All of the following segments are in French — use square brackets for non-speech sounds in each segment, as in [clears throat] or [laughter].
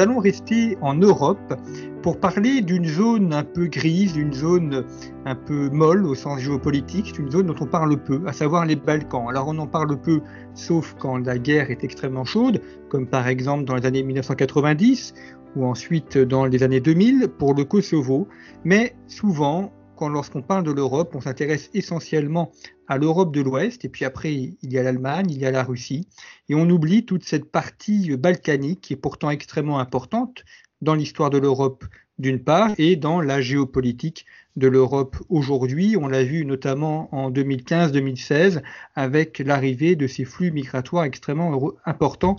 Allons rester en Europe pour parler d'une zone un peu grise, d'une zone un peu molle au sens géopolitique, une zone dont on parle peu, à savoir les Balkans. Alors on en parle peu, sauf quand la guerre est extrêmement chaude, comme par exemple dans les années 1990 ou ensuite dans les années 2000 pour le Kosovo, mais souvent lorsqu'on parle de l'Europe, on s'intéresse essentiellement à l'Europe de l'Ouest, et puis après, il y a l'Allemagne, il y a la Russie, et on oublie toute cette partie balkanique qui est pourtant extrêmement importante dans l'histoire de l'Europe d'une part, et dans la géopolitique de l'Europe aujourd'hui. On l'a vu notamment en 2015-2016 avec l'arrivée de ces flux migratoires extrêmement importants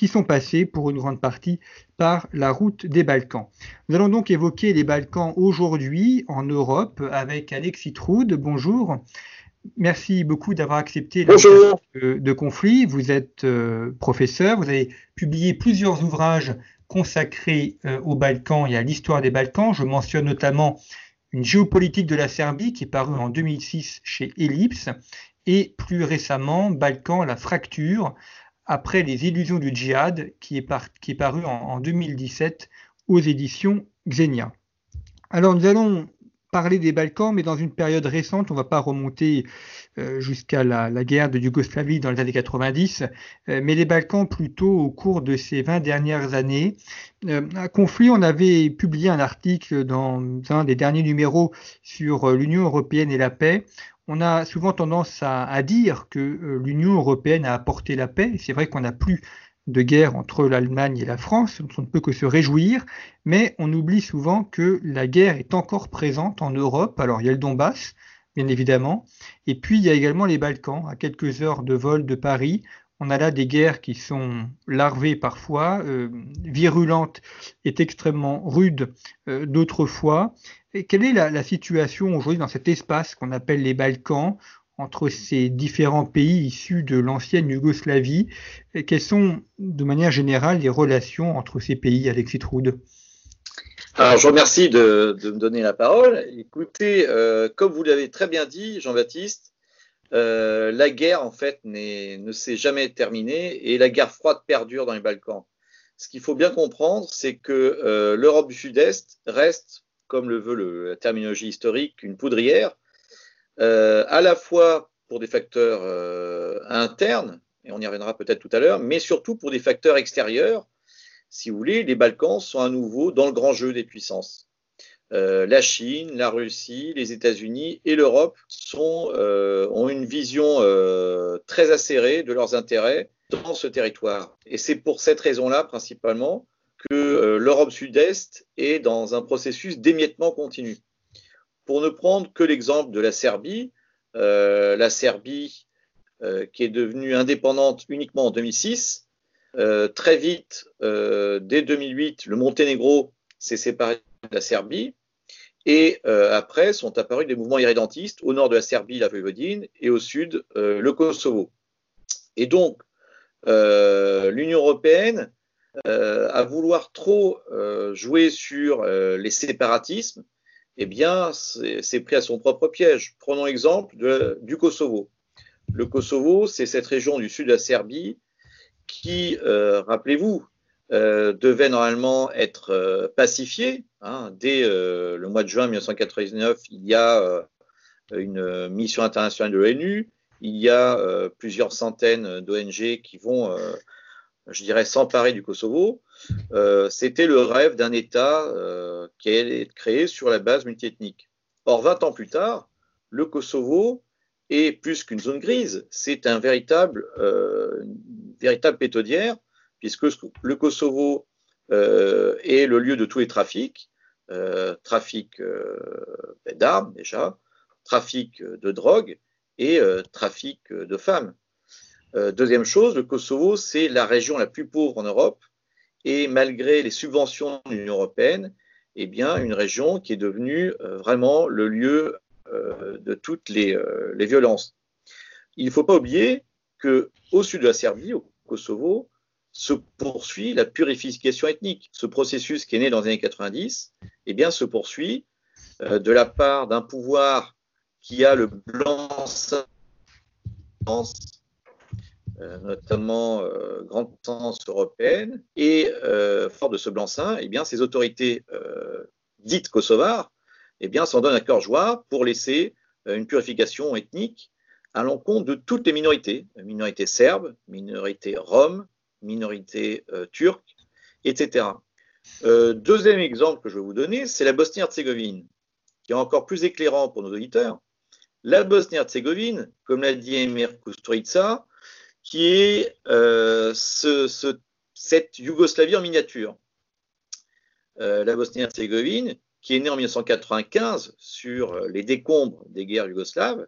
qui sont passés pour une grande partie par la route des Balkans. Nous allons donc évoquer les Balkans aujourd'hui en Europe avec Alexis Troude. Bonjour. Merci beaucoup d'avoir accepté le de conflit. Vous êtes euh, professeur, vous avez publié plusieurs ouvrages consacrés euh, aux Balkans et à l'histoire des Balkans. Je mentionne notamment une géopolitique de la Serbie qui est parue en 2006 chez Ellipse et plus récemment Balkans, la fracture, après les illusions du djihad, qui est, paru en, 2017 aux éditions Xenia. Alors nous allons parler des Balkans, mais dans une période récente, on ne va pas remonter euh, jusqu'à la, guerre de Yougoslavie dans les années 90, euh, mais les Balkans plutôt au cours de ces 20 dernières années. Euh, à conflit, on avait publié un article dans un des derniers numéros sur l'Union européenne et la paix on a souvent tendance à, dire que euh, l'Union européenne a apporté la paix. C'est vrai qu'on n'a plus de guerre entre l'Allemagne et la France, on ne peut que se réjouir, mais on oublie souvent que la guerre est encore présente en Europe. Alors il y a le Donbass, bien évidemment, et puis il y a également les Balkans, à quelques heures de vol de Paris. On a là des guerres qui sont larvées parfois, euh, virulentes et extrêmement rudes euh, d'autres fois, quelle est la, situation aujourd'hui dans cet espace qu'on appelle les Balkans entre ces différents pays issus de l'ancienne Yougoslavie? Quelles sont, de manière générale, les relations entre ces pays, Alexis Troude alors, je vous remercie de, me donner la parole. Écoutez, euh, comme vous l'avez très bien dit, Jean-Baptiste, euh, la guerre, en fait, ne s'est jamais terminée et la guerre froide perdure dans les Balkans. Ce qu'il faut bien comprendre, c'est que euh, l'Europe du Sud-Est reste comme le veut la terminologie historique, une poudrière, euh, à la fois pour des facteurs internes, et on y reviendra peut-être tout à l'heure, mais surtout pour des facteurs extérieurs. Si vous voulez, les Balkans sont à nouveau dans le grand jeu des puissances. Euh, la Chine, la Russie, les États-Unis et l'Europe ont une vision très acérée de leurs intérêts dans ce territoire. Et c'est pour cette raison-là, principalement, que euh, l'Europe sud-est est dans un processus d'émiettement continu. Pour ne prendre que l'exemple de la Serbie, euh, la Serbie euh, qui est devenue indépendante uniquement en 2006, très vite, dès 2008, le Monténégro s'est séparé de la Serbie, et après sont apparus des mouvements irrédentistes au nord de la Serbie, la Voïvodine, et au sud, le Kosovo. Et donc, l'Union européenne euh, à vouloir trop euh, jouer sur euh, les séparatismes, eh bien, c'est pris à son propre piège. Prenons l'exemple du Kosovo. Le Kosovo, c'est cette région du sud de la Serbie qui, rappelez-vous, devait normalement être pacifiée. Hein. Dès le mois de juin 1999, il y a une mission internationale de l'ONU, il y a plusieurs centaines d'ONG qui vont je dirais, s'emparer du Kosovo, euh, c'était le rêve d'un État euh, qui allait être créé sur la base multiethnique. Or, 20 ans plus tard, le Kosovo est plus qu'une zone grise, c'est un véritable, euh, une véritable pétodière, puisque le Kosovo euh, est le lieu de tous les trafics, euh, trafic d'armes déjà, trafic de drogue et trafic de femmes. deuxième chose, le Kosovo, c'est la région la plus pauvre en Europe, et malgré les subventions de l'Union européenne, eh bien, une région qui est devenue vraiment le lieu euh, de toutes euh, les, violences. Il ne faut pas oublier qu'au sud de la Serbie, au Kosovo, se poursuit la purification ethnique. Ce processus qui est né dans les années 90, eh bien, se poursuit euh, de la part d'un pouvoir qui a le blanc notamment grande sens européenne, et fort de ce blanc-seing, eh bien, ces autorités dites kosovares eh bien, s'en donne à cœur joie pour laisser euh, une purification ethnique à l'encontre de toutes les minorités, minorités serbes, minorités roms, minorités euh, turques, etc. Euh, deuxième exemple que je vais vous donner, c'est la Bosnie-Herzégovine, qui est encore plus éclairant pour nos auditeurs. La Bosnie-Herzégovine, comme l'a dit Emir Kusturica, qui est cette Yougoslavie en miniature. la Bosnie-Herzégovine, qui est né en 1995 sur euh, les décombres des guerres yougoslaves,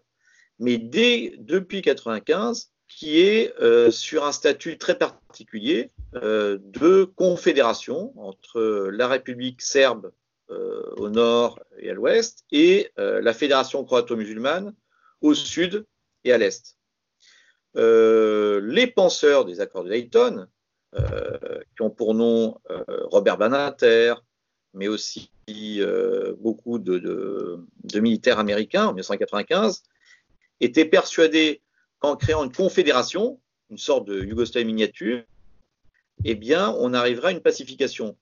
mais dès, depuis 1995, qui est euh, sur un statut très particulier euh, de confédération entre la République serbe au nord et à l'ouest et la Fédération croato-musulmane au sud et à l'est. les penseurs des accords de Dayton, qui ont pour nom Robert Banater, mais aussi euh, beaucoup de, militaires américains en 1995, étaient persuadés qu'en créant une confédération, une sorte de Yougoslavie miniature, eh bien, on arrivera à une pacification.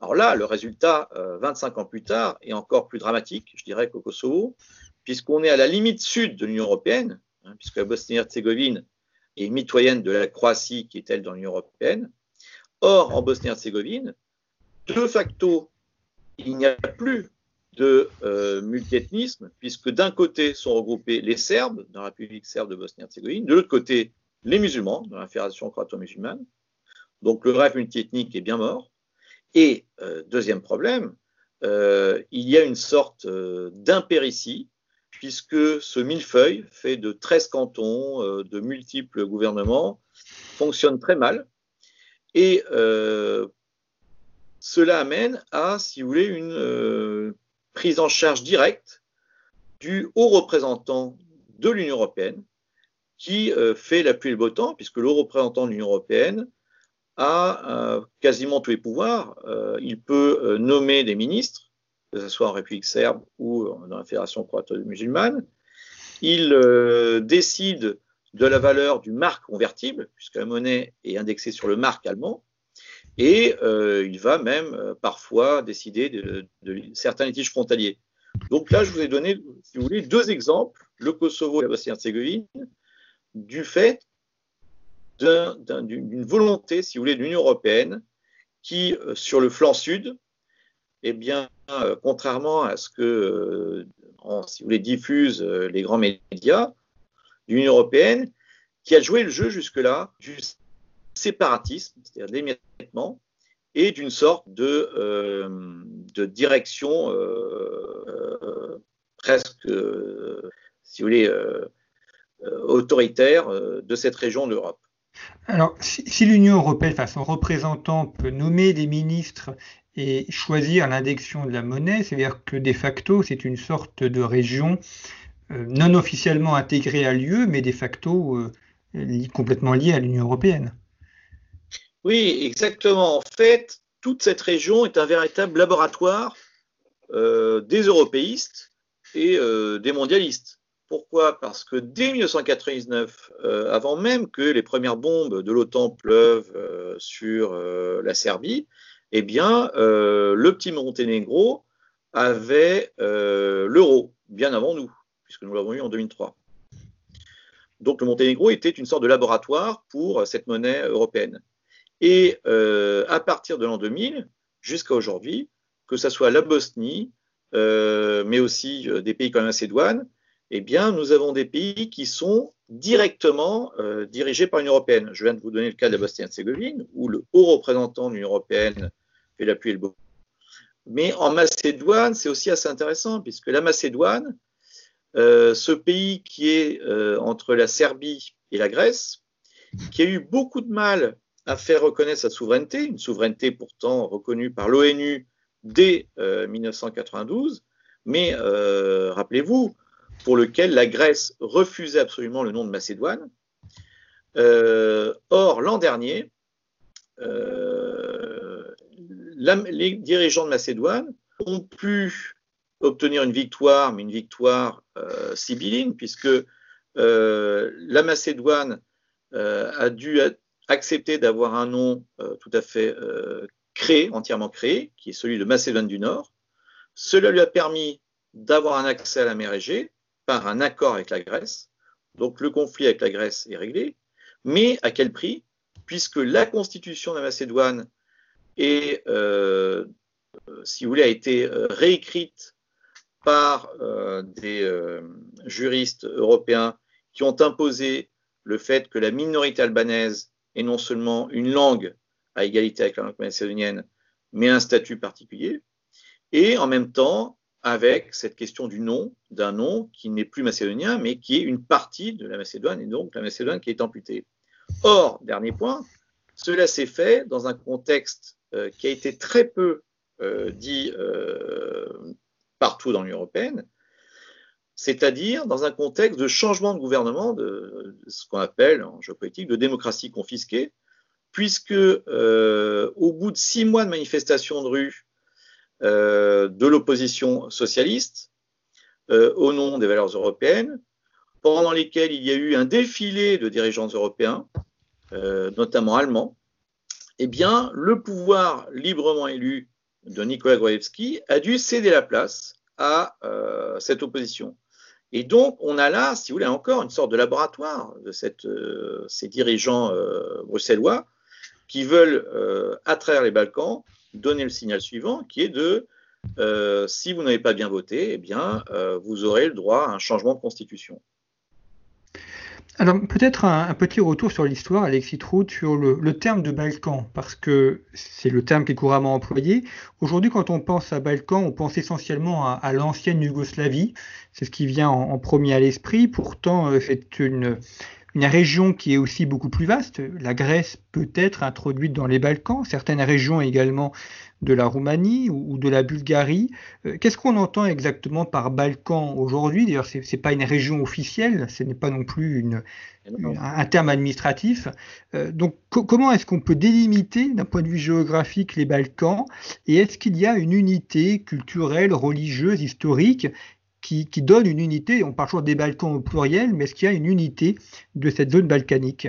Alors là, le résultat, 25 euh, ans plus tard, est encore plus dramatique, je dirais, qu'au Kosovo, puisqu'on est à la limite sud de l'Union européenne, hein, puisque la Bosnie-Herzégovine est mitoyenne de la Croatie, qui est elle dans l'Union européenne. Or, en Bosnie-Herzégovine, de facto, il n'y a plus de euh, multiethnisme, puisque d'un côté sont regroupés les Serbes dans la République serbe de Bosnie-Herzégovine, de l'autre côté les musulmans dans la Fédération croato-musulmane. Donc le rêve multiethnique est bien mort. Et euh, deuxième problème, euh, il y a une sorte d'impéritie, puisque ce millefeuille, fait de 13 cantons, de multiples gouvernements, fonctionne très mal. Et cela amène à, si vous voulez, une prise en charge directe du haut représentant de l'Union européenne, qui euh, fait la pluie et le beau temps, puisque le haut représentant de l'Union européenne a euh, quasiment tous les pouvoirs. il peut nommer des ministres, que ce soit en République serbe ou dans la Fédération croato-musulmane. Il décide de la valeur du marque convertible, puisque la monnaie est indexée sur le marque allemand. Et euh, il va même euh, parfois décider de, certains litiges frontaliers. Donc là, je vous ai donné, si vous voulez, deux exemples, le Kosovo et la Bosnie-Herzégovine, du fait d'une volonté, si vous voulez, de l'Union européenne qui, euh, sur le flanc sud, eh bien, contrairement à ce que, si vous voulez, diffusent les grands médias, l'Union européenne, qui a joué le jeu jusque-là séparatisme, c'est-à-dire l'émiettement, et d'une sorte de, euh, direction euh, euh, presque, si vous voulez, autoritaire de cette région d'Europe. Alors, si, l'Union européenne, enfin son représentant, peut nommer des ministres et choisir l'indexion de la monnaie, c'est-à-dire que de facto, c'est une sorte de région non officiellement intégrée à l'UE, mais de facto complètement liée à l'Union européenne. Oui, exactement. En fait, toute cette région est un véritable laboratoire euh, des européistes et euh, des mondialistes. Pourquoi? Parce que dès 1999, euh, avant même que les premières bombes de l'OTAN pleuvent sur la Serbie, eh bien, le petit Monténégro avait l'euro, bien avant nous, puisque nous l'avons eu en 2003. Donc le Monténégro était une sorte de laboratoire pour cette monnaie européenne. Et euh, à partir de l'an 2000 jusqu'à aujourd'hui, que ce soit la Bosnie, euh, mais aussi euh, des pays comme la Macédoine, eh bien, nous avons des pays qui sont directement dirigés par l'Union européenne. Je viens de vous donner le cas de la Bosnie-Herzégovine, où le haut représentant de l'Union européenne fait l'appui et le beau. Mais en Macédoine, c'est aussi assez intéressant, puisque la Macédoine, ce pays qui est entre la Serbie et la Grèce, qui a eu beaucoup de mal à faire reconnaître sa souveraineté, une souveraineté pourtant reconnue par l'ONU dès 1992, mais rappelez-vous, pour lequel la Grèce refusait absolument le nom de Macédoine. Euh, or, l'an dernier, euh, les dirigeants de Macédoine ont pu obtenir une victoire, mais une victoire euh, sibylline, puisque la Macédoine a dû accepter d'avoir un nom tout à fait créé, entièrement créé, qui est celui de Macédoine du Nord. Cela lui a permis d'avoir un accès à la mer Égée, par un accord avec la Grèce. Donc le conflit avec la Grèce est réglé. Mais à quel prix? Puisque la constitution de la Macédoine est, euh, si vous voulez, a été euh, réécrite par euh, des juristes européens qui ont imposé le fait que la minorité albanaise ait non seulement une langue à égalité avec la langue macédonienne, mais un statut particulier. Et en même temps, avec cette question du nom, d'un nom qui n'est plus macédonien, mais qui est une partie de la Macédoine, et donc la Macédoine qui est amputée. Or, dernier point, cela s'est fait dans un contexte euh, qui a été très peu euh, dit euh, partout dans l'Union européenne, c'est-à-dire dans un contexte de changement de gouvernement, de, ce qu'on appelle en géopolitique de démocratie confisquée, puisque au bout de six mois de manifestations de rue euh, de l'opposition socialiste euh, au nom des valeurs européennes, pendant lesquelles il y a eu un défilé de dirigeants européens, euh, notamment allemands, eh bien, le pouvoir librement élu de Nicolas Gruevski a dû céder la place à cette opposition. Et donc, on a là, si vous voulez, encore une sorte de laboratoire de cette, ces dirigeants bruxellois qui veulent, à travers les Balkans, donner le signal suivant, qui est de euh, si vous n'avez pas bien voté, eh bien, euh, vous aurez le droit à un changement de constitution. Alors peut-être un, petit retour sur l'histoire, Alexis Trout, sur le, terme de Balkan, parce que c'est le terme qui est couramment employé. Aujourd'hui, quand on pense à Balkan, on pense essentiellement à, l'ancienne Yougoslavie. C'est ce qui vient en premier à l'esprit. Pourtant, euh, c'est une, une région qui est aussi beaucoup plus vaste. La Grèce peut être introduite dans les Balkans, certaines régions également de la Roumanie ou, de la Bulgarie. Euh, qu'est-ce qu'on entend exactement par Balkan aujourd'hui? D'ailleurs, ce n'est pas une région officielle, ce n'est pas non plus une, un terme administratif. Euh, donc, comment est-ce qu'on peut délimiter d'un point de vue géographique les Balkans? Et est-ce qu'il y a une unité culturelle, religieuse, historique qui, donne une unité, on parle toujours des Balkans au pluriel, mais est-ce qu'il y a une unité de cette zone balkanique?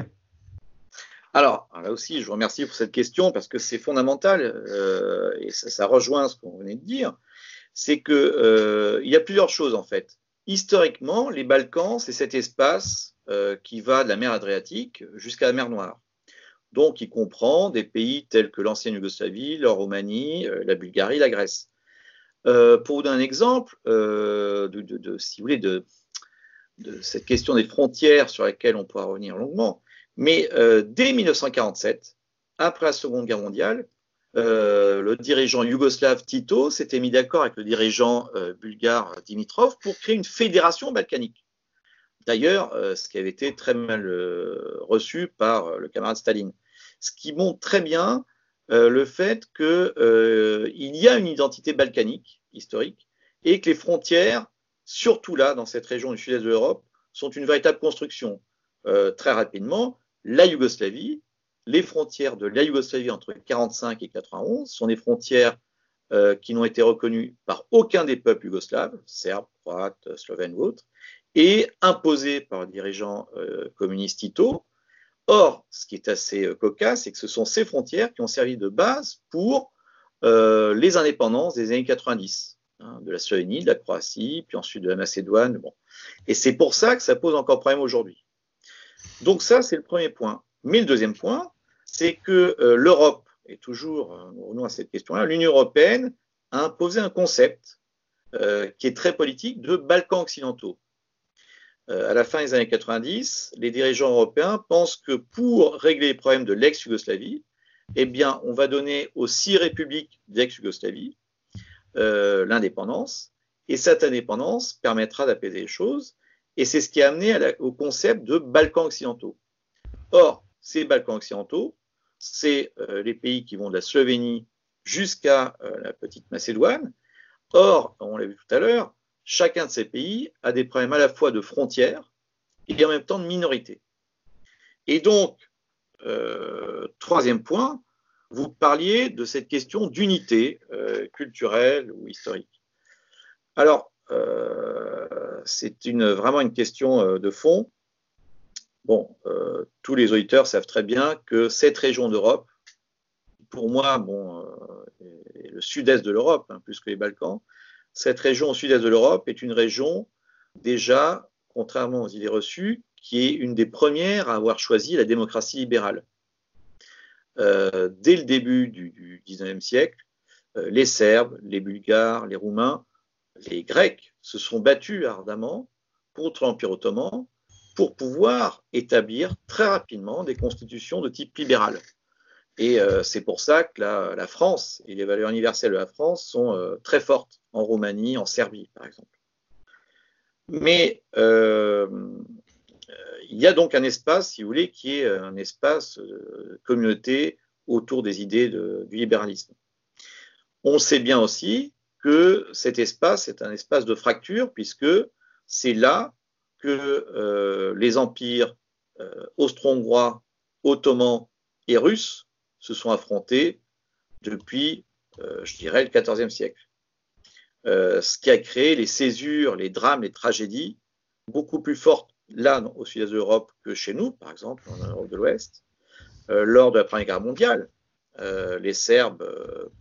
Alors, là aussi, je vous remercie pour cette question parce que c'est fondamental euh, et ça, rejoint ce qu'on venait de dire. C'est qu'il euh, y a plusieurs choses en fait. Historiquement, les Balkans, c'est cet espace euh, qui va de la mer Adriatique jusqu'à la mer Noire. Donc, il comprend des pays tels que l'ancienne Yougoslavie, la Roumanie, la Bulgarie, la Grèce. Euh, pour vous donner un exemple, euh, de, si vous voulez, de, cette question des frontières sur laquelle on pourra revenir longuement, mais euh, dès 1947, après la Seconde Guerre mondiale, le dirigeant yougoslave Tito s'était mis d'accord avec le dirigeant bulgare Dimitrov pour créer une fédération balkanique. D'ailleurs, ce qui avait été très mal reçu par le camarade Staline. Ce qui montre très bien le fait qu'il euh, y a une identité balkanique historique et que les frontières, surtout là, dans cette région du sud-est de l'Europe, sont une véritable construction. Euh, très rapidement, la Yougoslavie, les frontières de la Yougoslavie entre 1945 et 1991 sont des frontières qui n'ont été reconnues par aucun des peuples yougoslaves, serbes, croates, slovènes ou autres, et imposées par le dirigeant communiste Tito, Or, ce qui est assez euh, cocasse, c'est que ce sont ces frontières qui ont servi de base pour euh, les indépendances des années 90, hein, de la Slovénie, de la Croatie, puis ensuite de la Macédoine. Bon. Et c'est pour ça que ça pose encore problème aujourd'hui. Donc ça, c'est le premier point. Mais le deuxième point, c'est que euh, l'Europe, et toujours, revenons à cette question-là, l'Union européenne a imposé un concept qui est très politique de Balkans occidentaux. À la fin des années 90, les dirigeants européens pensent que pour régler les problèmes de l'ex-Yougoslavie, eh bien, on va donner aux six républiques d'ex-Yougoslavie l'indépendance, et cette indépendance permettra d'apaiser les choses, et c'est ce qui a amené au concept de Balkans occidentaux. Or, ces Balkans occidentaux, c'est euh, les pays qui vont de la Slovénie jusqu'à euh, la petite Macédoine. Or, on l'a vu tout à l'heure, chacun de ces pays a des problèmes à la fois de frontières et en même temps de minorité. Et donc, euh, troisième point, vous parliez de cette question d'unité culturelle ou historique. Alors, c'est vraiment une question de fond. Bon, euh, tous les auditeurs savent très bien que cette région d'Europe, pour moi, bon, euh, le sud-est de l'Europe, hein, plus que les Balkans, cette région au sud-est de l'Europe est une région déjà, contrairement aux idées reçues, qui est une des premières à avoir choisi la démocratie libérale. Euh, dès le début du, XIXe siècle, les Serbes, les Bulgares, les Roumains, les Grecs se sont battus ardemment contre l'Empire ottoman pour pouvoir établir très rapidement des constitutions de type libéral. Et euh, c'est pour ça que la, France et les valeurs universelles de la France sont euh, très fortes en Roumanie, en Serbie, par exemple. Mais euh, il y a donc un espace, si vous voulez, qui est un espace communauté autour des idées du libéralisme. On sait bien aussi que cet espace est un espace de fracture, puisque c'est là que les empires austro-hongrois, ottomans et russes se sont affrontés depuis, euh, je dirais, le XIVe siècle. ce qui a créé les césures, les drames, les tragédies beaucoup plus fortes là au sud-est de l'Europe que chez nous, par exemple, en Europe de l'Ouest. lors de la Première Guerre mondiale, les Serbes,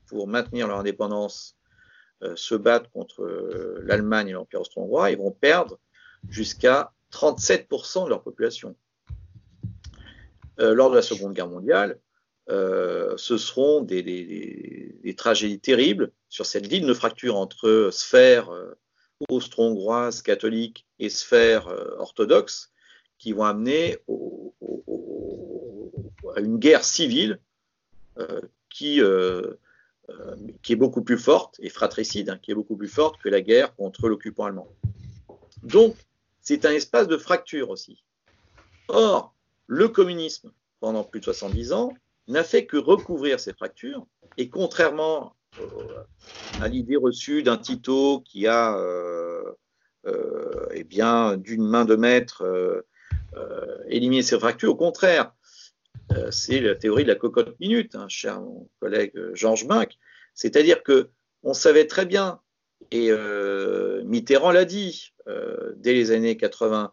pour maintenir leur indépendance, se battent contre l'Allemagne et l'Empire austro-hongrois, ils vont perdre jusqu'à 37% de leur population. Euh, lors de la Seconde Guerre mondiale, euh, ce seront des, tragédies terribles sur cette ligne de fracture entre sphère euh, austro-hongroise catholique et sphère orthodoxe qui vont amener à une guerre civile qui, qui, est beaucoup plus forte et fratricide, hein, qui est beaucoup plus forte que la guerre contre l'occupant allemand. Donc, c'est un espace de fracture aussi. Or, le communisme, pendant plus de 70 ans, n'a fait que recouvrir ces fractures, et contrairement euh, à l'idée reçue d'un Tito qui a, euh, euh, eh bien, d'une main de maître, éliminé ces fractures, au contraire, c'est la théorie de la cocotte minute, hein, cher mon collègue Georges Binck, c'est-à-dire que on savait très bien, et Mitterrand l'a dit, dès les années 80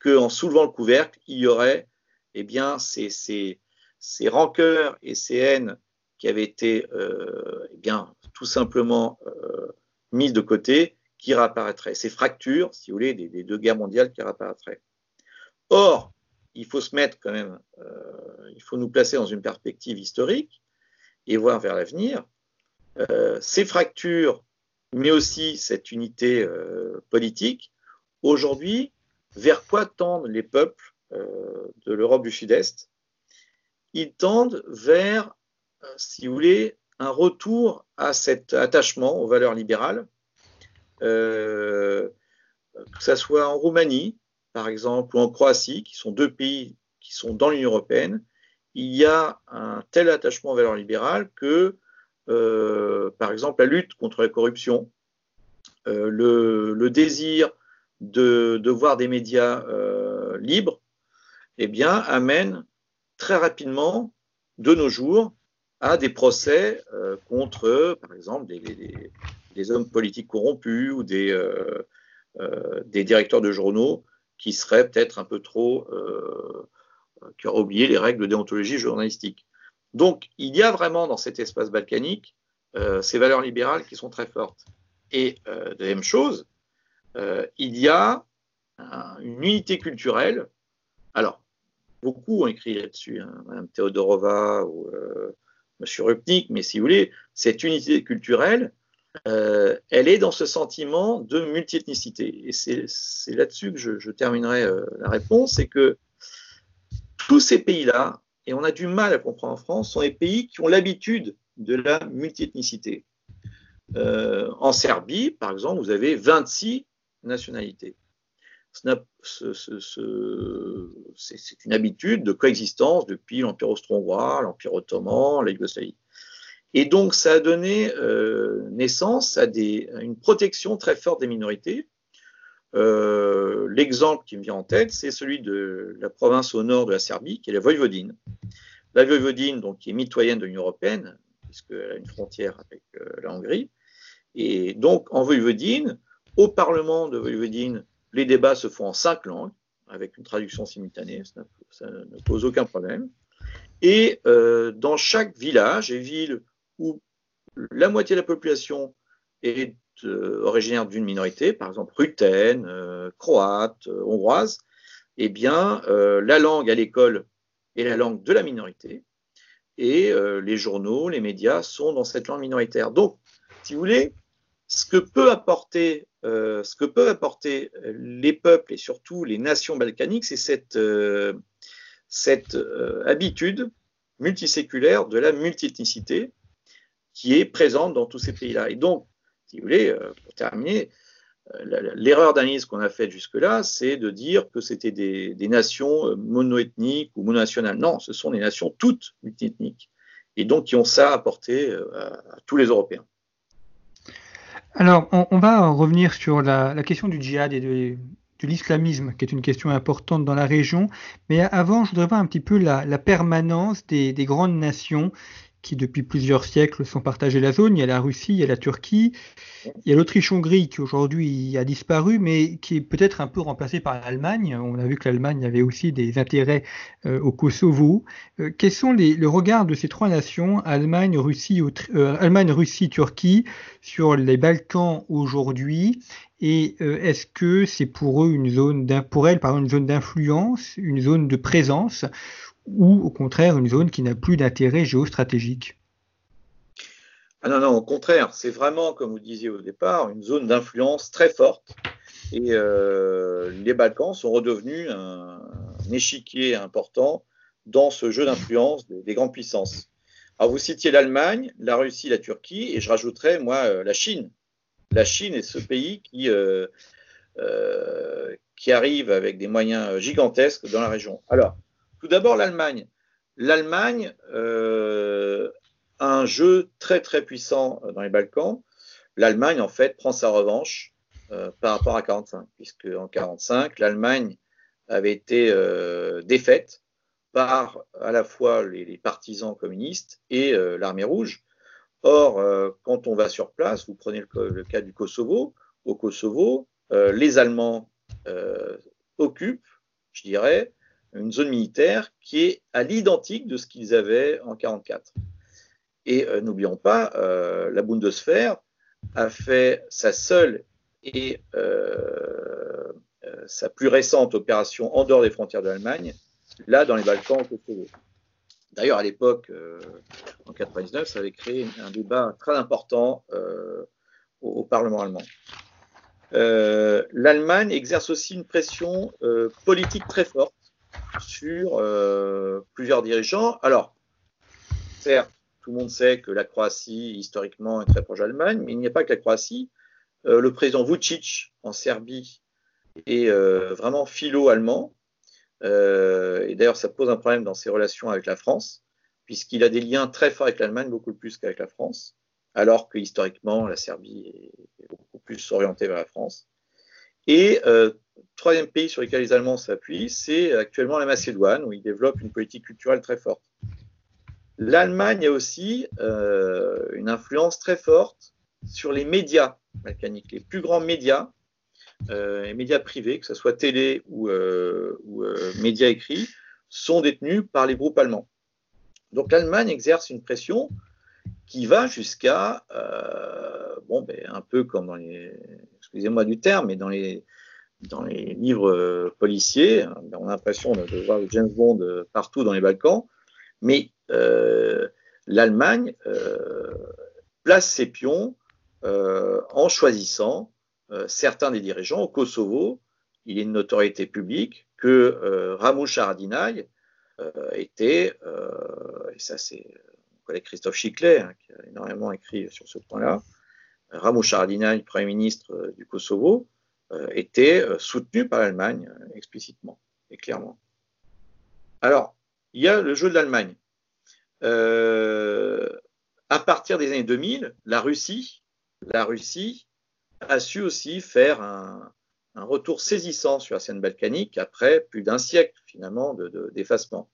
qu'en soulevant le couvercle, il y aurait eh bien, ces, ces rancœurs et ces haines qui avaient été euh, eh bien, tout simplement euh, mises de côté, qui réapparaîtraient. Ces fractures, si vous voulez, des, deux guerres mondiales qui réapparaîtraient. Or, il faut se mettre quand même, il faut nous placer dans une perspective historique et voir vers l'avenir. ces fractures, mais aussi cette unité politique, Aujourd'hui, vers quoi tendent les peuples euh, de l'Europe du Sud-Est Ils tendent vers, euh, si vous voulez, un retour à cet attachement aux valeurs libérales, euh, que ce soit en Roumanie, par exemple, ou en Croatie, qui sont deux pays qui sont dans l'Union européenne, il y a un tel attachement aux valeurs libérales que, par exemple, la lutte contre la corruption, le, désir de, voir des médias euh, libres, eh bien, amène très rapidement, de nos jours, à des procès euh, contre, par exemple, des, hommes politiques corrompus ou des, euh, des directeurs de journaux qui seraient peut-être un peu trop, qui auraient oublié les règles de déontologie journalistique. Donc, il y a vraiment dans cet espace balkanique ces valeurs libérales qui sont très fortes. Et deuxième chose, euh, il y a une unité culturelle. Alors, beaucoup ont écrit là-dessus, hein, Mme Théodorova ou euh, M. Rupnik, mais si vous voulez, cette unité culturelle, euh, elle est dans ce sentiment de multiethnicité. Et c'est là-dessus que je, terminerai euh, la réponse, c'est que tous ces pays-là, et on a du mal à comprendre en France, sont des pays qui ont l'habitude de la multiethnicité. Euh, en Serbie, par exemple, vous avez 26 nationalités. C'est une habitude de coexistence depuis l'Empire austro-hongrois, l'Empire ottoman, la Yougoslavie. Et donc, ça a donné euh, naissance à, une protection très forte des minorités. Euh, l'exemple qui me vient en tête, c'est celui de la province au nord de la Serbie, qui est la Voïvodine. La Voïvodine, donc, qui est mitoyenne de l'Union européenne, puisqu'elle a une frontière avec euh, la Hongrie. Et donc, en Voïvodine, au Parlement de Voïvodine, les débats se font en cinq langues, avec une traduction simultanée, ça, ne pose aucun problème. Et dans chaque village et ville où la moitié de la population est euh, originaire d'une minorité, par exemple rutène, euh, croate, euh, hongroise, eh bien, la langue à l'école est la langue de la minorité et les journaux, les médias sont dans cette langue minoritaire. Donc, si vous voulez, ce que peut apporter, ce que peuvent apporter les peuples et surtout les nations balkaniques, c'est cette, cette habitude multiséculaire de la multiethnicité qui est présente dans tous ces pays-là. Et donc, si vous voulez, euh, pour terminer, euh, l'erreur d'analyse qu'on a faite jusque-là, c'est de dire que c'était des, nations euh, monoethniques ou mononationales. Non, ce sont des nations toutes multiethniques, et donc qui ont ça à apporter à, tous les Européens. Alors, on, va revenir sur la, question du djihad et de, l'islamisme, qui est une question importante dans la région. Mais avant, je voudrais voir un petit peu la, permanence des, des, grandes nations qui depuis plusieurs siècles sont partagés la zone. Il y a la Russie, il y a la Turquie, il y a l'Autriche-Hongrie qui aujourd'hui a disparu, mais qui est peut-être un peu remplacé par l'Allemagne. On a vu que l'Allemagne avait aussi des intérêts euh, au Kosovo. Euh, quels sont les, le regard de ces trois nations, Allemagne, Russie, euh, Allemagne, Russie, Turquie, sur les Balkans aujourd'hui? Et est-ce que c'est pour eux une zone, pour elles, une zone d'influence, une zone de présence, ou au contraire une zone qui n'a plus d'intérêt géostratégique ah non, non, au contraire, c'est vraiment, comme vous disiez au départ, une zone d'influence très forte. Et euh, les Balkans sont redevenus un, échiquier important dans ce jeu d'influence des, grandes puissances. Alors vous citiez l'Allemagne, la Russie, la Turquie, et je rajouterais, moi, euh, la Chine. La Chine est ce pays qui, euh, qui arrive avec des moyens gigantesques dans la région. Alors, tout d'abord, l'Allemagne. L'Allemagne euh, a un jeu très très puissant dans les Balkans. L'Allemagne, en fait, prend sa revanche euh, par rapport à 1945, puisque en 1945, l'Allemagne avait été euh, défaite par à la fois les, partisans communistes et l'armée rouge. Or, quand on va sur place, vous prenez le, cas du Kosovo, au Kosovo, les Allemands occupent, je dirais, une zone militaire qui est à l'identique de ce qu'ils avaient en 1944. Et euh, n'oublions pas, euh, la Bundeswehr a fait sa seule et euh, sa plus récente opération en dehors des frontières de l'Allemagne, là dans les Balkans au D'ailleurs, à l'époque, en 1999, ça avait créé un débat très important au, Parlement allemand. L'Allemagne exerce aussi une pression politique très forte sur euh, plusieurs dirigeants. Alors, certes, tout le monde sait que la Croatie, historiquement, est très proche d'Allemagne, mais il n'y a pas que la Croatie. Euh, le président Vucic en Serbie est euh, vraiment philo-allemand. et d'ailleurs, ça pose un problème dans ses relations avec la France, puisqu'il a des liens très forts avec l'Allemagne, beaucoup plus qu'avec la France, alors que historiquement, la Serbie est beaucoup plus orientée vers la France. Et troisième pays sur lequel les Allemands s'appuient, c'est actuellement la Macédoine, où ils développent une politique culturelle très forte. L'Allemagne a aussi euh, une influence très forte sur les médias balkaniques. Les plus grands médias, euh, les médias privés, que ce soit télé ou, euh, médias écrits, sont détenus par les groupes allemands. Donc l'Allemagne exerce une pression qui va jusqu'à, bon, ben, un peu comme dans les, excusez-moi du terme, mais dans les, dans les livres euh, policiers. On a l'impression de, voir James Bond euh, partout dans les Balkans. Mais euh, l'Allemagne place ses pions en choisissant certains des dirigeants au Kosovo. Il est une notoriété publique que Ramush Haradinaj était, et ça c'est mon collègue Christophe Chiclet hein, qui a énormément écrit sur ce point-là, Ramush Haradinaj, Premier ministre du Kosovo, était soutenu par l'Allemagne explicitement et clairement. Alors, il y a le jeu de l'Allemagne. Euh, à partir des années 2000, la Russie, la Russie a su aussi faire un, retour saisissant sur la scène balkanique après plus d'un siècle finalement d'effacement.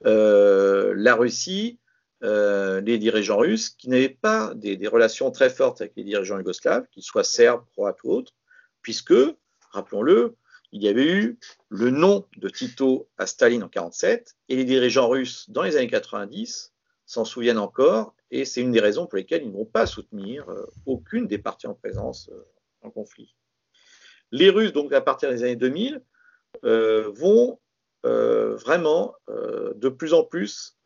De, euh, la Russie, euh, les dirigeants russes, qui n'avaient pas des, relations très fortes avec les dirigeants yougoslaves, qu'ils soient serbes, croates ou autres, puisque, rappelons-le, il y avait eu le nom de Tito à Staline en 1947 et les dirigeants russes dans les années 90 s'en souviennent encore et c'est une des raisons pour lesquelles ils ne vont pas soutenir euh, aucune des parties en présence euh, en conflit. Les Russes, donc à partir des années 2000, euh, vont vraiment de plus en plus,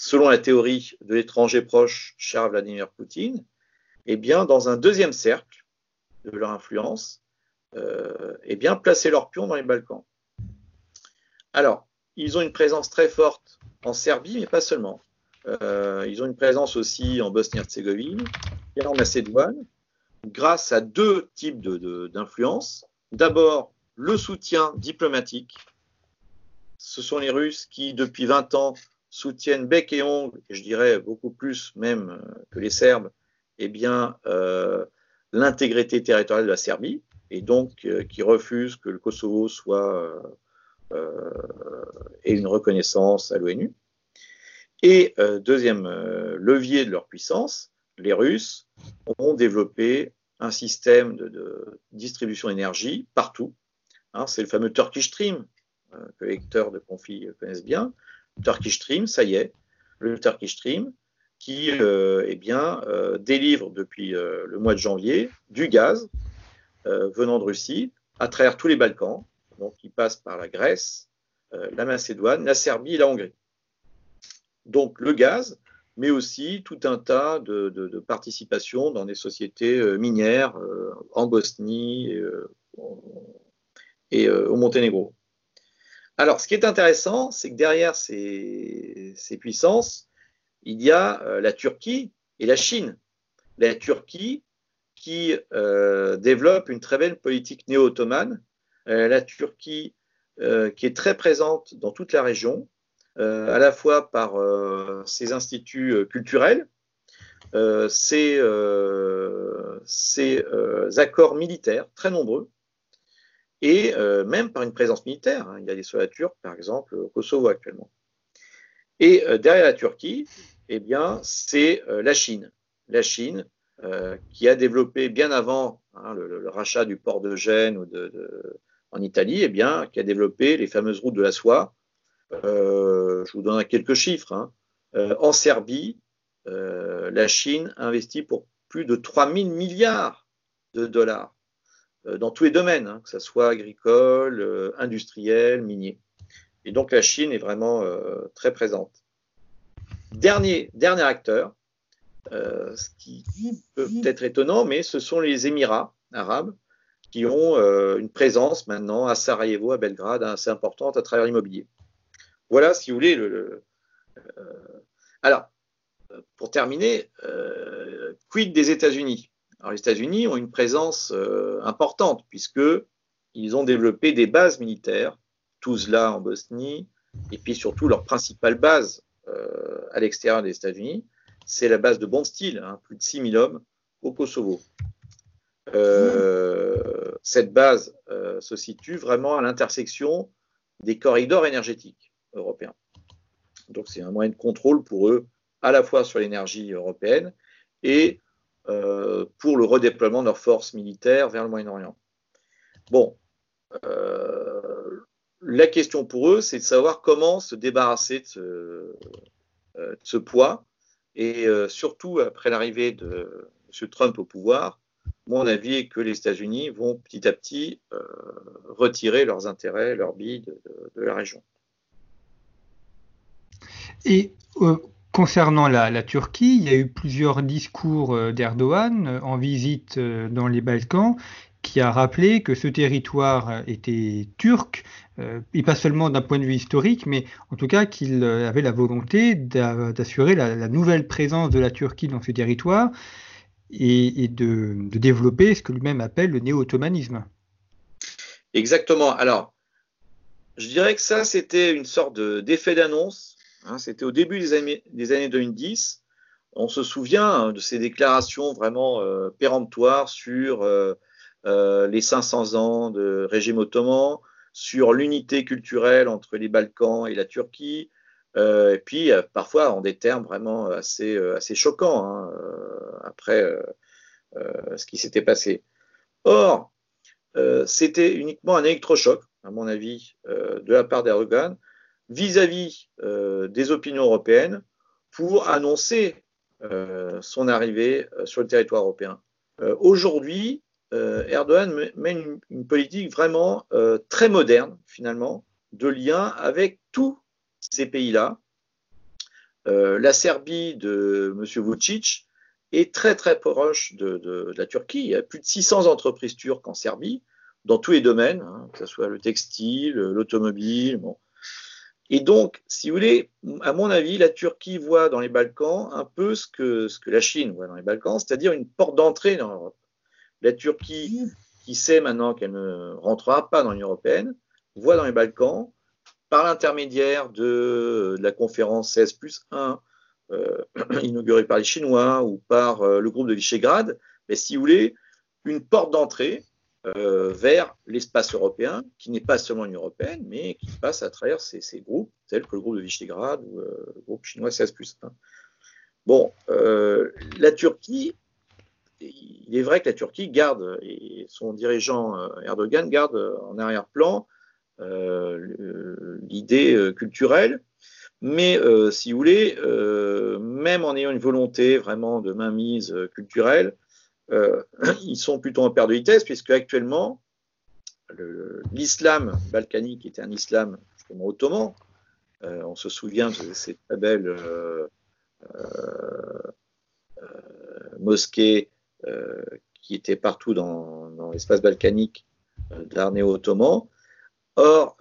selon la théorie de l'étranger proche cher Vladimir Poutine, eh bien, dans un deuxième cercle de leur influence, euh, eh bien, placer leurs pions dans les Balkans. Alors, ils ont une présence très forte en Serbie, mais pas seulement. Euh, ils ont une présence aussi en Bosnie-Herzégovine et en Macédoine, grâce à deux types d'influence. D'abord, le soutien diplomatique. Ce sont les Russes qui, depuis 20 ans, soutiennent bec et ongle, et je dirais beaucoup plus même euh, que les Serbes, eh bien, l'intégrité territoriale de la Serbie et donc euh, qui refuse que le Kosovo soit euh, euh, ait une reconnaissance à l'ONU. Et deuxième levier de leur puissance, les Russes ont développé un système de, distribution d'énergie partout. Hein, c'est le fameux Turkish Stream que les lecteurs de conflit connaissent bien. Turkish Stream, ça y est, le Turkish Stream qui eh bien, délivre depuis le mois de janvier du gaz euh, venant de Russie à travers tous les Balkans, donc qui passent par la Grèce, euh, la Macédoine, la Serbie et la Hongrie. Donc le gaz, mais aussi tout un tas de, participations dans des sociétés euh, minières en Bosnie et, au Monténégro. Alors, ce qui est intéressant, c'est que derrière ces, ces, puissances, il y a la Turquie et la Chine. La Turquie, qui euh, développe une très belle politique néo-ottomane. Euh, la Turquie, euh, qui est très présente dans toute la région, à la fois par ses instituts culturels, ses, accords militaires très nombreux, et même par une présence militaire. Hein. Il y a des soldats turcs, par exemple, au Kosovo actuellement. Et derrière la Turquie, eh bien, c'est la Chine. La Chine, euh, qui a développé bien avant hein, le, rachat du port de Gênes ou de, en Italie, eh bien, qui a développé les fameuses routes de la soie. Euh, je vous donne quelques chiffres. Hein. Euh, en Serbie, la Chine investit pour plus de 3 000 milliards de dollars dans tous les domaines, hein, que ce soit agricole, industriel, minier. Et donc la Chine est vraiment très présente. Dernier, dernier acteur, euh, ce qui peut être étonnant, mais ce sont les Émirats arabes qui ont euh, une présence maintenant à Sarajevo, à Belgrade, assez importante à travers l'immobilier. Voilà, si vous voulez, le. Euh, alors, pour terminer, quid des États-Unis? Alors, les États-Unis ont une présence importante puisqu'ils ont développé des bases militaires, Tuzla en Bosnie, et puis surtout leur principale base à l'extérieur des États-Unis, c'est la base de bon style, hein, plus de 6000 hommes au Kosovo. Euh, cette base euh, se situe vraiment à l'intersection des corridors énergétiques européens. Donc c'est un moyen de contrôle pour eux, à la fois sur l'énergie européenne et euh, pour le redéploiement de leurs forces militaires vers le Moyen-Orient. Bon, la question pour eux, c'est de savoir comment se débarrasser de ce poids et euh, surtout, après l'arrivée de M. Trump au pouvoir, mon avis est que les États-Unis vont petit à petit euh, retirer leurs intérêts, leurs billes de, la région. Et euh, Concernant la, Turquie, il y a eu plusieurs discours euh, d'Erdogan euh, en visite euh, dans les Balkans qui a rappelé que ce territoire était turc, et pas seulement d'un point de vue historique, mais en tout cas qu'il avait la volonté d'assurer la, nouvelle présence de la Turquie dans ce territoire et, de, développer ce que lui-même appelle le néo-ottomanisme. Exactement. Alors, je dirais que ça, c'était une sorte d'effet d'annonce Hein, c'était au début des années, 2010. On se souvient hein, de ces déclarations vraiment euh, péremptoires sur euh, euh, les 500 ans de régime ottoman, sur l'unité culturelle entre les Balkans et la Turquie, et puis parfois en des termes vraiment assez, assez choquants hein, après ce qui s'était passé. Or, c'était uniquement un électrochoc, à mon avis, de la part d'Erdogan, vis-à-vis euh, des opinions européennes pour annoncer euh, son arrivée euh, sur le territoire européen. Aujourd'hui, Erdogan mène une, politique vraiment très moderne, finalement, de lien avec tous ces pays-là. la Serbie de M. Vucic est très très proche de, la Turquie. Il y a plus de 600 entreprises turques en Serbie, dans tous les domaines, hein, que ce soit le textile, l'automobile, bon, et donc, si vous voulez, à mon avis, la Turquie voit dans les Balkans un peu ce que, ce que la Chine voit dans les Balkans, c'est-à-dire une porte d'entrée dans l'Europe. La Turquie, qui sait maintenant qu'elle ne rentrera pas dans l'Union européenne, voit dans les Balkans, par l'intermédiaire de, la conférence 16 plus 1, euh, [clears throat] inaugurée par les Chinois ou par euh, le groupe de Visegrad, mais si vous voulez, une porte d'entrée euh, vers l'espace européen, qui n'est pas seulement l'Union européenne, mais qui passe à travers ces, groupes, tels que le groupe de Visegrad ou euh, le groupe chinois 16 plus 1. Bon, euh, la Turquie, il est vrai que la Turquie garde, et son dirigeant Erdogan garde en arrière-plan l'idée culturelle, mais si vous voulez, même en ayant une volonté vraiment de mainmise culturelle, euh, [clears throat] ils sont plutôt en perte de vitesse, puisque actuellement, l'islam balkanique était un islam justement ottoman. Euh, on se souvient de ces très belles euh, mosquées qui étaient partout dans, l'espace balkanique d'art néo-ottoman. Or,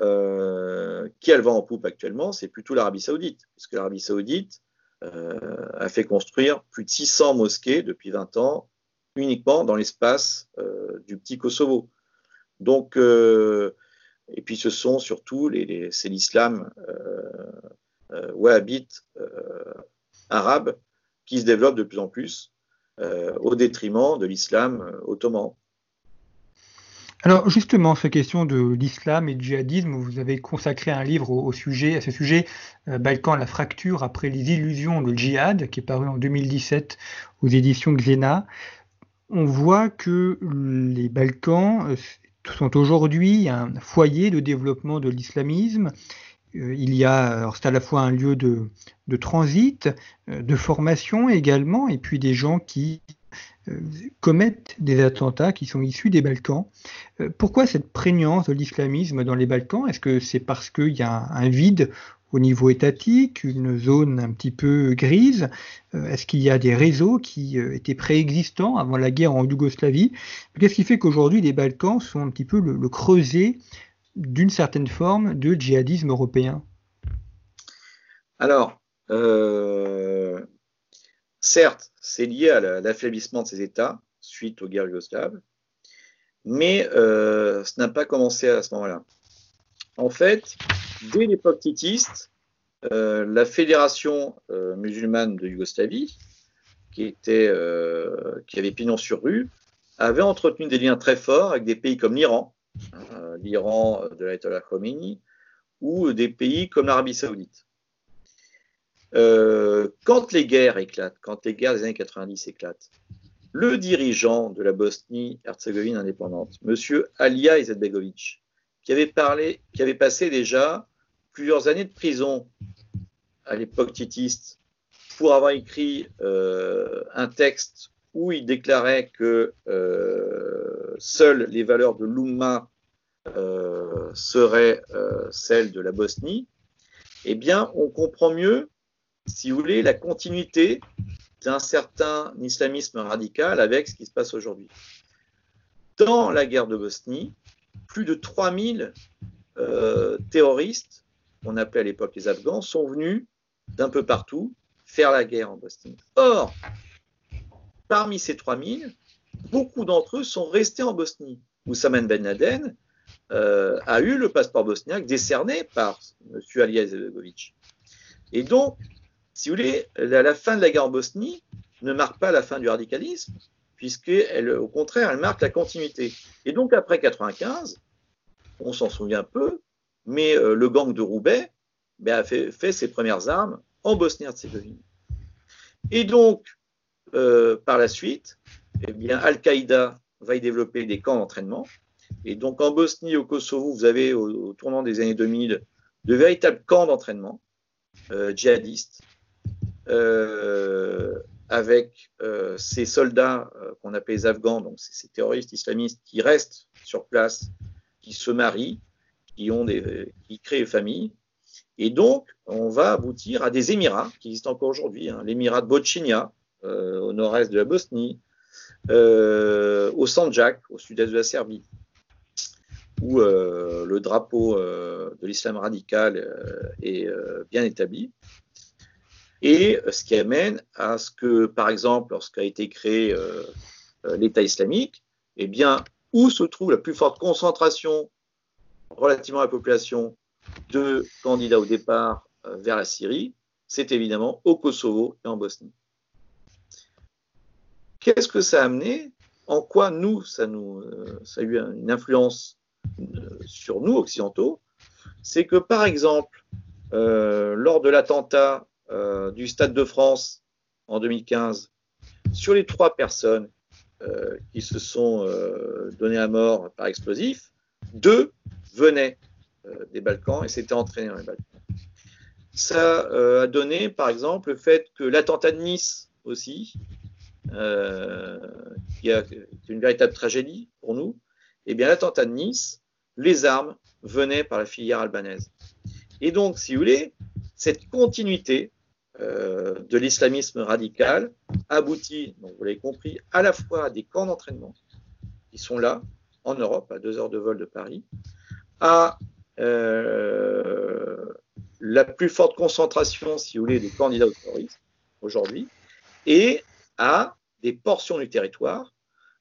qui a le vent en poupe actuellement, c'est plutôt l'Arabie saoudite, puisque l'Arabie saoudite a fait construire plus de 600 mosquées depuis 20 ans uniquement dans l'espace euh, du petit Kosovo. Donc, euh, et puis ce sont surtout les, c'est l'islam euh, wahhabite arabe qui se développe de plus en plus au détriment de l'islam ottoman. Alors justement, cette question de l'islam et du djihadisme, vous avez consacré un livre au, sujet, à ce sujet, Balkan, la fracture après les illusions de djihad, qui est paru en 2017 aux éditions Xena on voit que les Balkans euh, sont aujourd'hui un foyer de développement de l'islamisme. Euh, il y a, c'est à la fois un lieu de, transit, euh, de formation également, et puis des gens qui commettent des attentats qui sont issus des Balkans. Pourquoi cette prégnance de l'islamisme dans les Balkans? Est-ce que c'est parce qu'il y a un vide au niveau étatique, une zone un petit peu grise. Euh, Est-ce qu'il y a des réseaux qui euh, étaient préexistants avant la guerre en Yougoslavie? Qu'est-ce qui fait qu'aujourd'hui les Balkans sont un petit peu le, creuset d'une certaine forme de djihadisme européen? Alors, euh, certes, c'est lié à l'affaiblissement de ces États suite aux guerres yougoslaves, mais ce n'a pas commencé à ce moment-là. En fait, dès l'époque titiste, euh, la fédération euh, musulmane de Yougoslavie, euh, qui avait pignon sur rue, avait entretenu des liens très forts avec des pays comme l'Iran, l'Iran de l'Ayatollah Khomeini, ou des pays comme l'Arabie saoudite. quand les guerres éclatent, quand les guerres des années 90 éclatent, le dirigeant de la Bosnie-Herzégovine indépendante, M. Alia Izetbegovic, qui avait, passé déjà plusieurs années de prison à l'époque titiste pour avoir écrit euh, un texte où il déclarait que euh, seules les valeurs de l'Oumma euh, seraient celles de la Bosnie, eh bien, on comprend mieux si vous voulez, la continuité d'un certain islamisme radical avec ce qui se passe aujourd'hui. Dans la guerre de Bosnie, plus de 3000 euh, terroristes, qu'on appelait à l'époque les Afghans, sont venus d'un peu partout faire la guerre en Bosnie. Or, parmi ces 3000, beaucoup d'entre eux sont restés en Bosnie. Oussama Ben Laden euh, a eu le passeport bosniaque décerné par M. Aliyev. Et donc, si vous voulez, la, fin de la guerre en Bosnie ne marque pas la fin du radicalisme, puisqu'au contraire, elle marque la continuité. Et donc, après 95, on s'en souvient peu, mais euh, le gang de Roubaix ben, a fait, ses premières armes en Bosnie-Herzégovine. Et donc, euh, par la suite, eh Al-Qaïda va y développer des camps d'entraînement. Et donc, en Bosnie, au Kosovo, vous avez, au, tournant des années 2000, de véritables camps d'entraînement euh, djihadistes, avec ces soldats qu'on appelle les Afghans, donc ces terroristes islamistes qui restent sur place qui se marient, qui, ont des, qui créent une famille. Et donc, on va aboutir à des Émirats qui existent encore aujourd'hui. Hein. L'émirat de Botchinia, euh, au nord-est de la Bosnie, euh, au Sanjak, au sud-est de la Serbie, où euh, le drapeau de l'islam radical est bien établi. Et ce qui amène à ce que, par exemple, lorsqu'a été créé l'État islamique, eh bien, où se trouve la plus forte concentration relativement à la population de candidats au départ euh, vers la Syrie, c'est évidemment au Kosovo et en Bosnie. Qu'est-ce que ça a amené? En quoi nous, ça, nous, euh, ça a eu une influence euh, sur nous, occidentaux? C'est que, par exemple, lors de l'attentat du Stade de France en 2015, sur les trois personnes euh, qui se sont euh, donnés à mort par explosif, deux venaient euh, des Balkans et s'étaient entraînés dans les Balkans. Ça a donné, par exemple, le fait que l'attentat de Nice aussi, qui a une véritable tragédie pour nous, eh bien l'attentat de Nice, les armes venaient par la filière albanaise. Et donc, si vous voulez, cette continuité euh, de l'islamisme radical aboutit, donc vous l'avez compris, à la fois à des camps d'entraînement qui sont là, en Europe, à deux heures de vol de Paris, à euh, la plus forte concentration, si vous voulez, des candidats au terrorisme aujourd'hui, et à des portions du territoire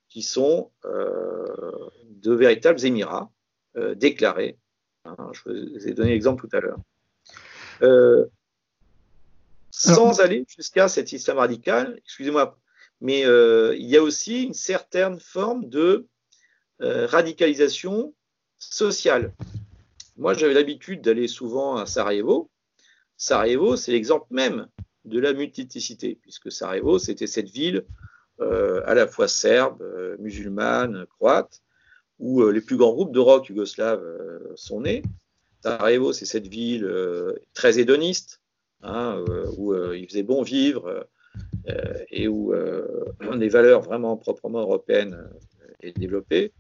qui sont euh, de véritables émirats déclarés. Hein, je vous ai donné l'exemple tout à l'heure sans aller jusqu'à cet islam radical, excusez-moi, mais euh, il y a aussi une certaine forme de euh, radicalisation sociale. Moi, j'avais l'habitude d'aller souvent à Sarajevo. Sarajevo, c'est l'exemple même de la multiplicité, puisque Sarajevo, c'était cette ville euh, à la fois serbe, musulmane, croate, où les plus grands groupes de rock yougoslaves sont nés. Sarajevo, c'est cette ville très hédoniste, Hein, euh, où euh, il faisait bon vivre euh, et où [clears throat] des valeurs vraiment proprement européennes étaient développées.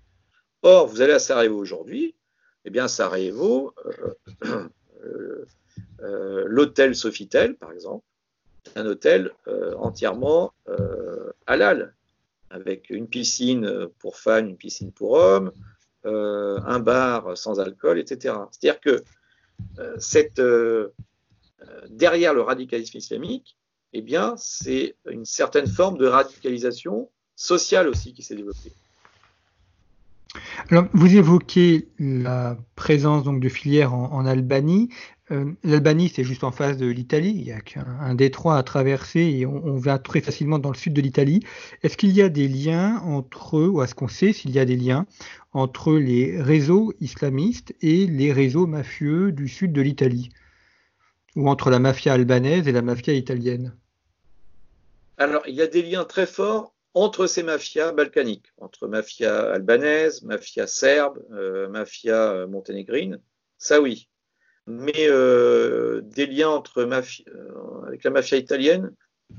Or, vous allez à Sarajevo aujourd'hui, eh bien, Sarajevo, [clears throat] l'hôtel Sofitel, par exemple, un hôtel entièrement halal, avec une piscine pour femmes, une piscine pour hommes, un bar sans alcool, etc. C'est-à-dire que cette, euh, derrière le radicalisme islamique, eh bien, c'est une certaine forme de radicalisation sociale aussi qui s'est développée. Alors, vous évoquez la présence donc de filières en, Albanie. Euh, L'Albanie, c'est juste en face de l'Italie. Il y a qu'un détroit à traverser et on, va très facilement dans le sud de l'Italie. Est-ce qu'il y a des liens entre ou est-ce qu'on sait s'il y a des liens entre les réseaux islamistes et les réseaux mafieux du sud de l'Italie? Ou entre la mafia albanaise et la mafia italienne Alors, il y a des liens très forts entre ces mafias balkaniques, entre mafia albanaise, mafia serbe, euh, mafia euh, monténégrine, ça oui. Mais euh, des liens entre mafia, avec la mafia italienne,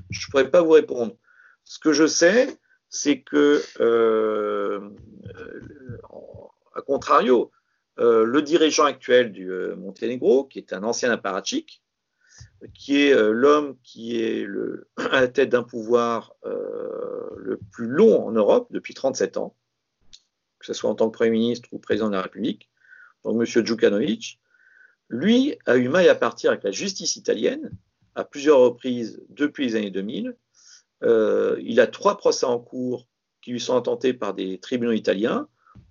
je ne pourrais pas vous répondre. Ce que je sais, c'est que, à contrario, le dirigeant actuel du Monténégro, qui est un ancien apparatchik, qui est l'homme qui est [clears throat] à la tête d'un pouvoir le plus long en Europe depuis 37 ans, que ce soit en tant que Premier ministre ou président de la République, donc M. Djukanovic, lui a eu mal à partir avec la justice italienne à plusieurs reprises depuis les années 2000. Euh, il a trois procès en cours qui lui sont intentés par des tribunaux italiens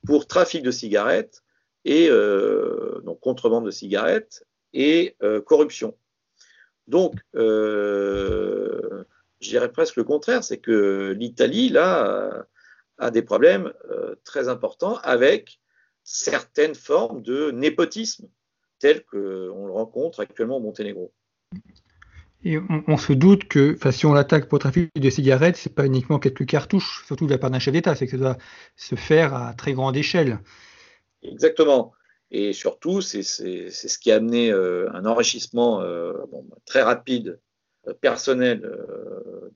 pour trafic de cigarettes et euh, donc contrebande de cigarettes et euh, corruption. Donc, je dirais presque le contraire, c'est que l'Italie, là, a des problèmes très importants avec certaines formes de népotisme telles qu'on le rencontre actuellement au Monténégro. Et on, se doute que si on l'attaque pour trafic de cigarettes, ce n'est pas uniquement quelques cartouches, surtout de la part d'un chef d'État, c'est que ça doit se faire à très grande échelle. Exactement. Et surtout, c'est ce qui a amené euh, un enrichissement euh, très rapide, euh, personnel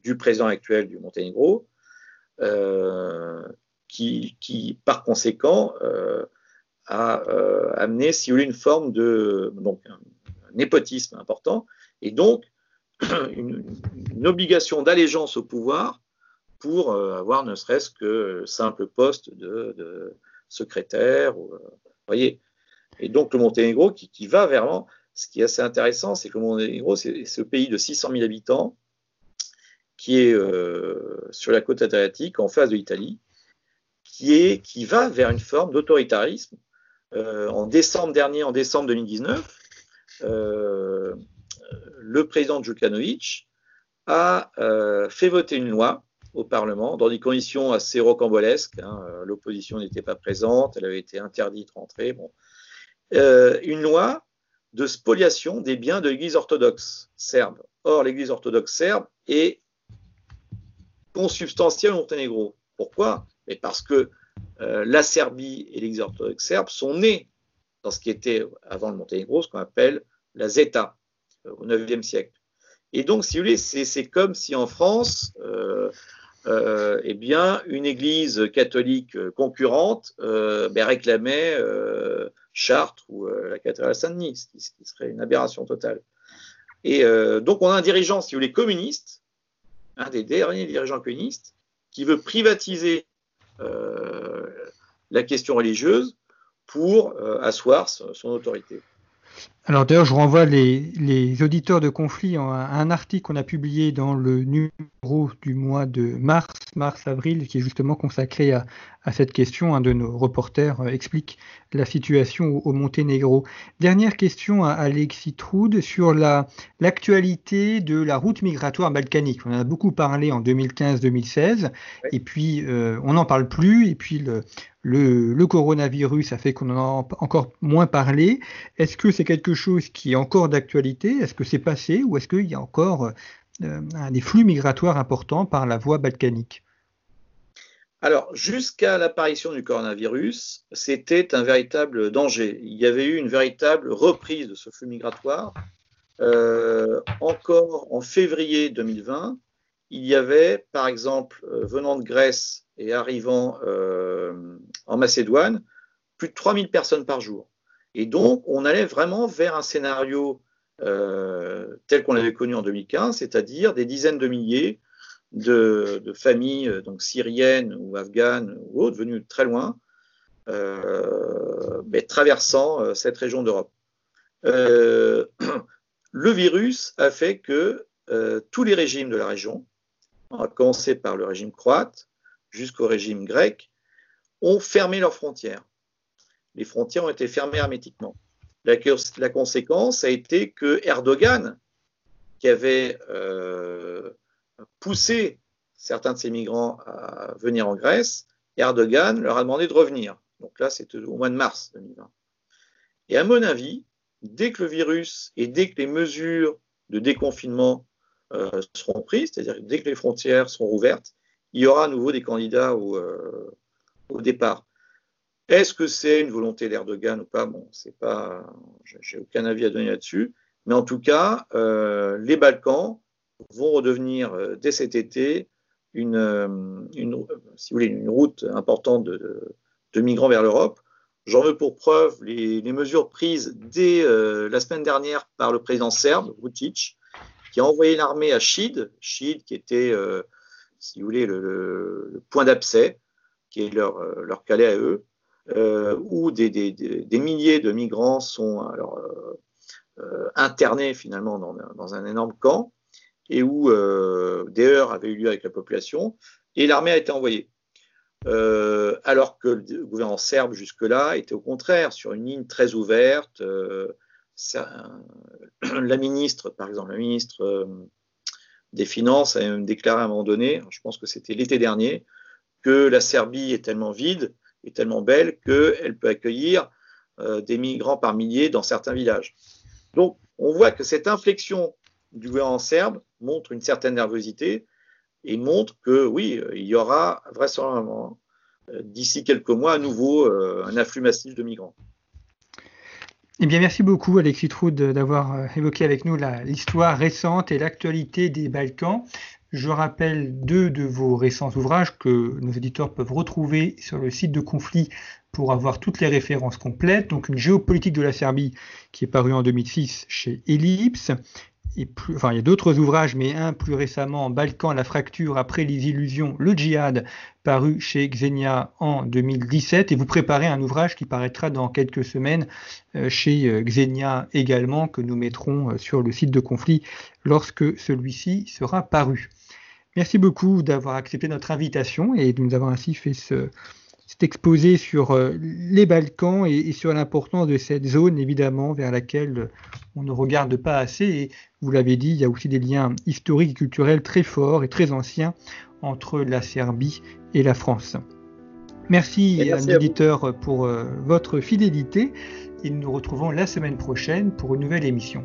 du président actuel du Monténégro, qui, par conséquent, a amené, si vous voulez, une forme de donc, un népotisme important. Et donc, [clears throat] une, obligation d'allégeance au pouvoir pour avoir ne serait-ce que simple poste de, secrétaire. Euh, voyez. Et donc le Monténégro qui, va vers ce qui est assez intéressant, c'est que le Monténégro, c'est ce pays de 600 000 habitants qui est euh, sur la côte atlantique, en face de l'Italie, qui, qui va vers une forme d'autoritarisme. en décembre dernier, en décembre 2019, le président Djukanovic a euh, fait voter une loi au Parlement dans des conditions assez rocambolesques. Hein. L'opposition n'était pas présente, elle avait été interdite de rentrer. Bon. Euh, une loi de spoliation des biens de l'Église orthodoxe serbe. Or, l'Église orthodoxe serbe est consubstantielle au Monténégro. Pourquoi? Parce que euh, la Serbie et l'Église orthodoxe serbe sont nées dans ce qui était avant le Monténégro, ce qu'on appelle la Zeta, au IXe siècle. Et donc, si vous voulez, c'est comme si en France, euh, euh, eh bien, une église catholique concurrente euh, ben, réclamait Chartres ou la cathédrale Saint-Denis, ce, qui serait une aberration totale. Et donc, on a un dirigeant, si vous voulez, communiste, un des derniers dirigeants communistes, qui veut privatiser la question religieuse pour asseoir son autorité. Alors d'ailleurs, je renvoie les, auditeurs de conflit à un article qu'on a publié dans le numéro du mois de mars, mars-avril, qui est justement consacré à, cette question. Un de nos reporters euh, explique la situation au, Monténégro. Dernière question à Alexis Troud sur l'actualité de la route migratoire balkanique. On en a beaucoup parlé en 2015-2016, et puis euh, on n'en parle plus, et puis le, le, coronavirus a fait qu'on en a encore moins parlé. Est-ce que c'est quelque chose qui est encore d'actualité? Est-ce que c'est passé? Ou est-ce qu'il y a encore euh, des flux migratoires importants par la voie balkanique? Alors, jusqu'à l'apparition du coronavirus, c'était un véritable danger. Il y avait eu une véritable reprise de ce flux migratoire. Euh, encore en février 2020, il y avait, par exemple, euh, venant de Grèce et arrivant euh, en Macédoine, plus de 3000 personnes par jour. Et donc, on allait vraiment vers un scénario tel qu'on l'avait connu en 2015, c'est-à-dire des dizaines de milliers de, familles donc syriennes ou afghanes ou autres venues très loin, mais traversant cette région d'Europe. [clears throat] le virus a fait que tous les régimes de la région, à commencer par le régime croate jusqu'au régime grec, ont fermé leurs frontières. Les frontières ont été fermées hermétiquement. La, conséquence a été que Erdogan, qui avait euh, poussé certains de ces migrants à venir en Grèce, Erdogan leur a demandé de revenir. Donc là, c'était au mois de mars 2020. Et à mon avis, dès que le virus et dès que les mesures de déconfinement euh, seront prises, c'est-à-dire dès que les frontières seront ouvertes, il y aura à nouveau des candidats au, euh, départ. Est-ce que c'est une volonté d'Erdogan ou pas? Bon, c'est pas, j'ai aucun avis à donner là-dessus. Mais en tout cas, euh, les Balkans vont redevenir dès cet été une, si vous voulez, une route importante de, migrants vers l'Europe. J'en veux pour preuve les, mesures prises dès la semaine dernière par le président serbe, Vucic, qui a envoyé l'armée à Chid, Chid qui était, si vous voulez, le, point d'accès, qui est leur, leur à eux, où des, milliers de migrants sont internés finalement dans, un énorme camp et où des heurts avaient eu lieu avec la population, et l'armée a été envoyée. Euh, alors que le gouvernement serbe jusque-là était au contraire sur une ligne très ouverte. Euh, [clears throat] la ministre, par exemple, la ministre euh, des Finances a même déclaré à un moment donné, je pense que c'était l'été dernier, que la Serbie est tellement vide et tellement belle qu'elle peut accueillir des migrants par milliers dans certains villages. Donc, on voit que cette inflexion du gouvernement serbe montre une certaine nervosité, et montre que oui, il y aura vraisemblablement euh, d'ici quelques mois à nouveau euh, un afflux massif de migrants. Eh bien, merci beaucoup, Alexis Troud, d'avoir euh, évoqué avec nous l'histoire récente et l'actualité des Balkans. Je rappelle deux de vos récents ouvrages que nos éditeurs peuvent retrouver sur le site de Conflit pour avoir toutes les références complètes. Donc, une géopolitique de la Serbie qui est paru en 2006 chez Ellipse enfin, il y a d'autres ouvrages, mais un plus récemment, Balkan, la fracture après les illusions, le djihad, paru chez Xenia en 2017. Et vous préparez un ouvrage qui paraîtra dans quelques semaines euh, chez euh, Xenia également, que nous mettrons euh, sur le site de conflit lorsque celui-ci sera paru. Merci beaucoup d'avoir accepté notre invitation et de nous avoir ainsi fait ce, c'est exposé sur euh, les Balkans et, sur l'importance de cette zone, évidemment, vers laquelle on ne regarde pas assez. Et vous l'avez dit, il y a aussi des liens historiques et culturels très forts et très anciens entre la Serbie et la France. Merci, à nos pour euh, votre fidélité et nous nous retrouvons la semaine prochaine pour une nouvelle émission.